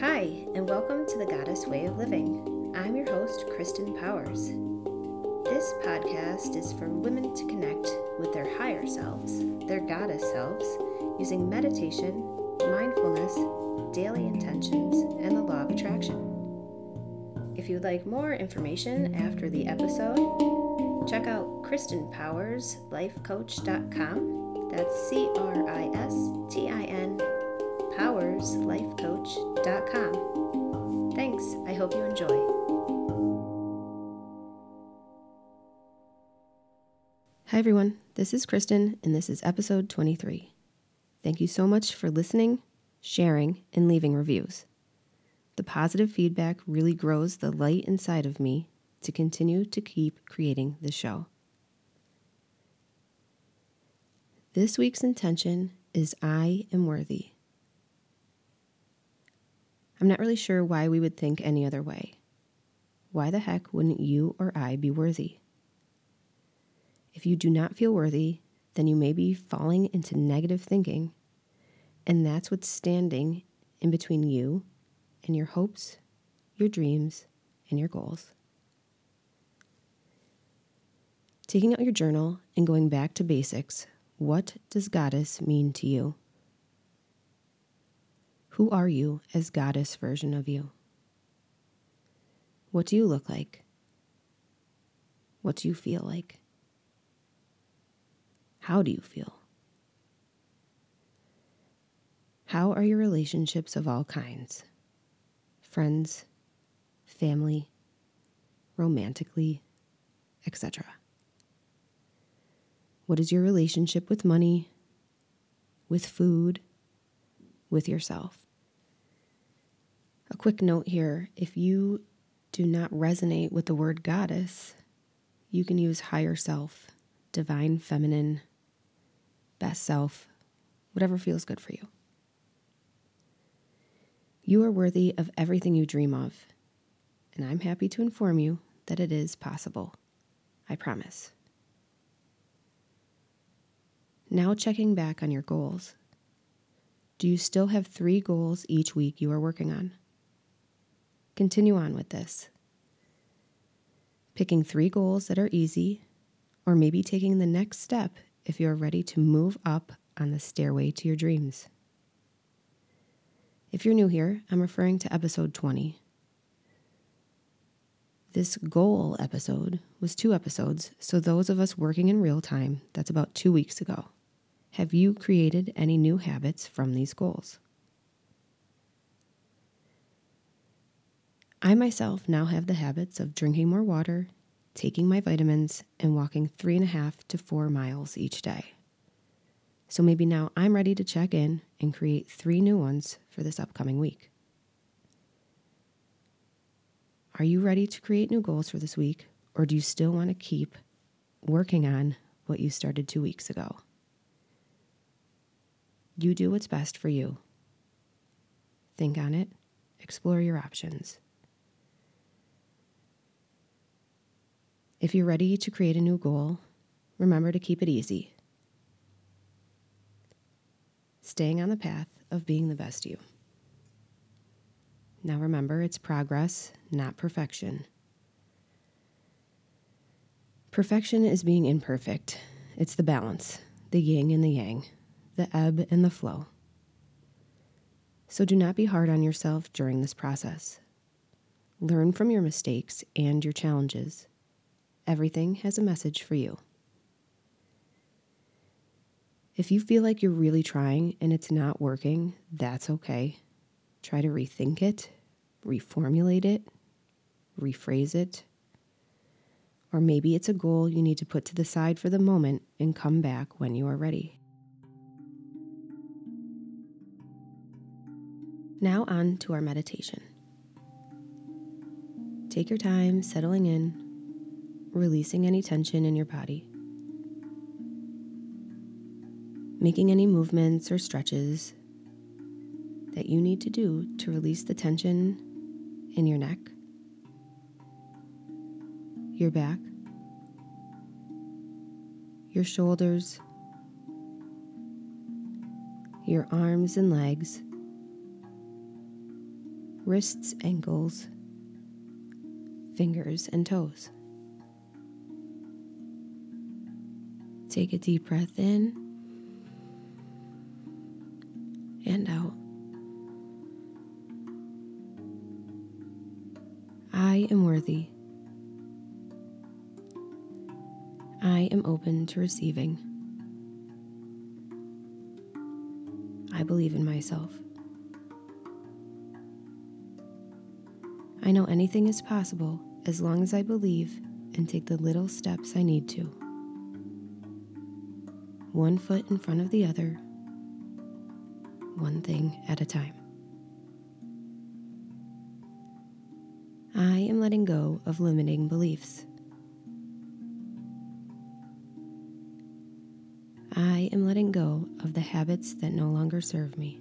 Hi, and welcome to the Goddess Way of Living. I'm your host, Cristin Powers. This podcast is for women to connect with their higher selves, their goddess selves, using meditation, mindfulness, daily intentions, and the law of attraction. If you'd like more information after the episode, check out CristinPowersLifeCoach.com. That's C R I S T I N PowersLifeCoach.com. Thanks. I hope you enjoy. Hi, everyone. This is Cristin, and this is episode 23. Thank you so much for listening, sharing, and leaving reviews. The positive feedback really grows the light inside of me to continue to keep creating the show. This week's intention is I am worthy. I'm not really sure why we would think any other way. Why the heck wouldn't you or I be worthy? If you do not feel worthy, then you may be falling into negative thinking, and that's what's standing in between you and your hopes, your dreams, and your goals. Taking out your journal and going back to basics, what does goddess mean to you? Who are you as goddess version of you? What do you look like? What do you feel like? How do you feel? How are your relationships of all kinds? Friends, family, romantically, etc. What is your relationship with money, with food, with yourself? A quick note here if you do not resonate with the word goddess, you can use higher self, divine feminine, best self, whatever feels good for you. You are worthy of everything you dream of, and I'm happy to inform you that it is possible. I promise. Now, checking back on your goals. Do you still have three goals each week you are working on? Continue on with this. Picking three goals that are easy, or maybe taking the next step if you are ready to move up on the stairway to your dreams. If you're new here, I'm referring to episode 20. This goal episode was two episodes, so those of us working in real time, that's about two weeks ago. Have you created any new habits from these goals? I myself now have the habits of drinking more water, taking my vitamins, and walking three and a half to four miles each day. So maybe now I'm ready to check in and create three new ones for this upcoming week. Are you ready to create new goals for this week, or do you still want to keep working on what you started two weeks ago? You do what's best for you. Think on it, explore your options. If you're ready to create a new goal, remember to keep it easy. Staying on the path of being the best you. Now remember, it's progress, not perfection. Perfection is being imperfect. It's the balance, the yin and the yang, the ebb and the flow. So do not be hard on yourself during this process. Learn from your mistakes and your challenges everything has a message for you. If you feel like you're really trying and it's not working, that's okay. Try to rethink it, reformulate it, rephrase it. Or maybe it's a goal you need to put to the side for the moment and come back when you are ready. Now, on to our meditation. Take your time settling in releasing any tension in your body. Making any movements or stretches that you need to do to release the tension in your neck, your back, your shoulders, your arms and legs, wrists, ankles, fingers, and toes. Take a deep breath in and out. I am worthy. I am open to receiving. I believe in myself. I know anything is possible as long as I believe and take the little steps I need to. One foot in front of the other, one thing at a time. I am letting go of limiting beliefs. I am letting go of the habits that no longer serve me.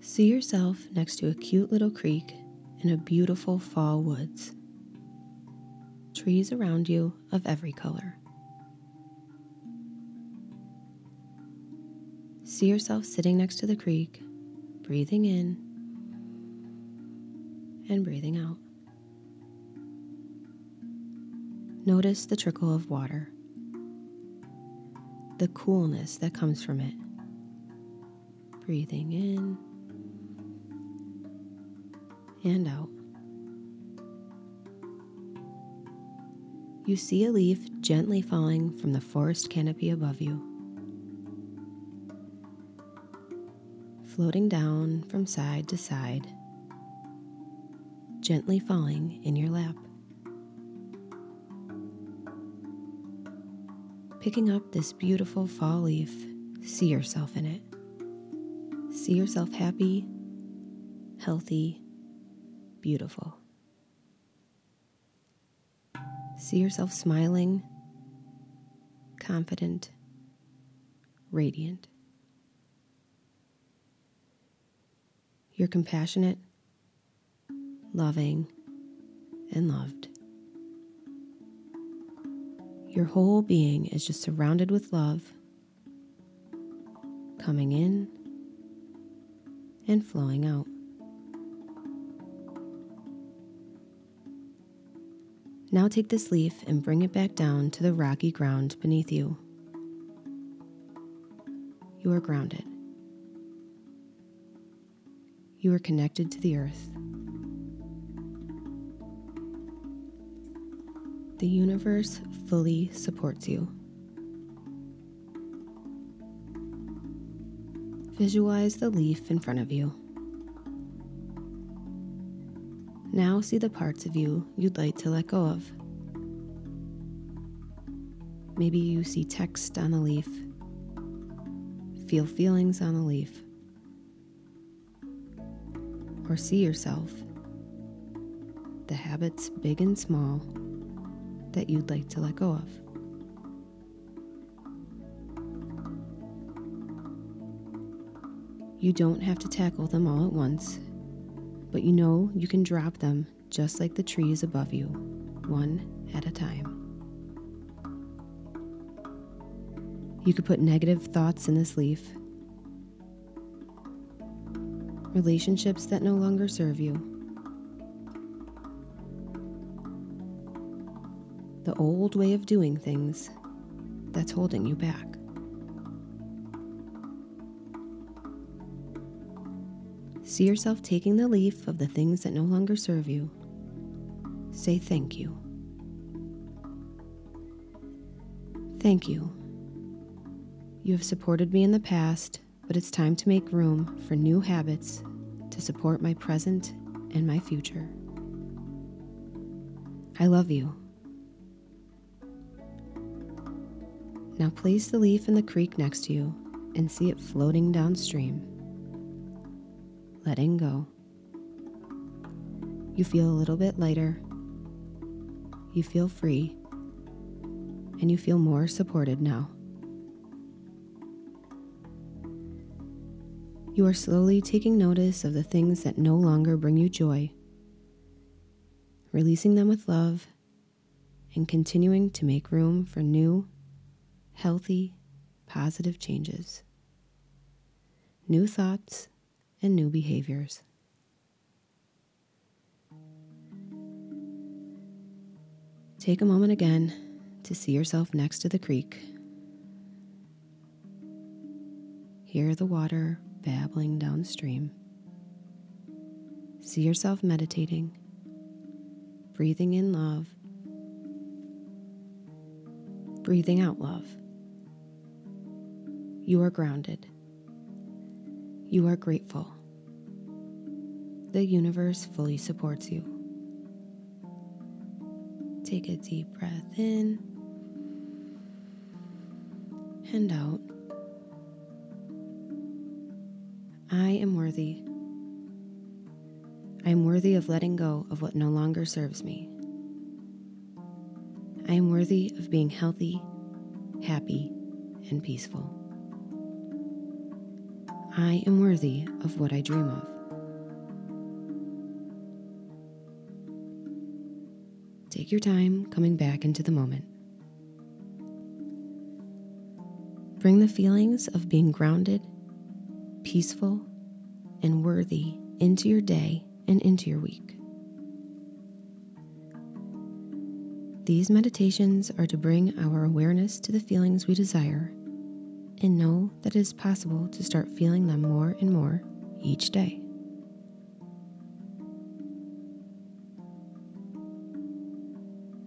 See yourself next to a cute little creek in a beautiful fall woods. Trees around you of every color. See yourself sitting next to the creek, breathing in and breathing out. Notice the trickle of water, the coolness that comes from it. Breathing in and out. You see a leaf gently falling from the forest canopy above you, floating down from side to side, gently falling in your lap. Picking up this beautiful fall leaf, see yourself in it. See yourself happy, healthy, beautiful. See yourself smiling, confident, radiant. You're compassionate, loving, and loved. Your whole being is just surrounded with love, coming in and flowing out. Now take this leaf and bring it back down to the rocky ground beneath you. You are grounded. You are connected to the earth. The universe fully supports you. Visualize the leaf in front of you. Now see the parts of you you'd like to let go of. Maybe you see text on the leaf, feel feelings on the leaf, or see yourself, the habits, big and small, that you'd like to let go of. You don't have to tackle them all at once, but you know you can drop them just like the trees above you, one at a time. You could put negative thoughts in this leaf, relationships that no longer serve you the old way of doing things that's holding you back. See yourself taking the leaf of the things that no longer serve you. Say thank you. Thank you. You have supported me in the past, but it's time to make room for new habits to support my present and my future. I love you. Now place the leaf in the creek next to you and see it floating downstream. Letting go. You feel a little bit lighter. You feel free. And you feel more supported now. You are slowly taking notice of the things that no longer bring you joy, releasing them with love, and continuing to make room for new healthy, positive changes. new thoughts, and new behaviors. Take a moment again to see yourself next to the creek. Hear the water babbling downstream. See yourself meditating, breathing in love, breathing out love. You are grounded. You are grateful. The universe fully supports you. Take a deep breath in and out. I am worthy. I am worthy of letting go of what no longer serves me. I am worthy of being healthy, happy, and peaceful. I am worthy of what I dream of. Take your time coming back into the moment. Bring the feelings of being grounded, peaceful, and worthy into your day and into your week. These meditations are to bring our awareness to the feelings we desire and know that it is possible to start feeling them more and more each day.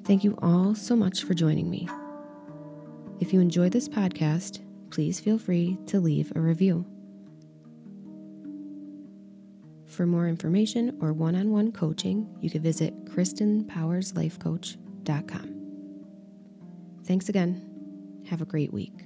Thank you all so much for joining me. If you enjoyed this podcast, please feel free to leave a review. For more information or one on one coaching, you can visit CristinPowersLifeCoach.com. Thanks again. Have a great week.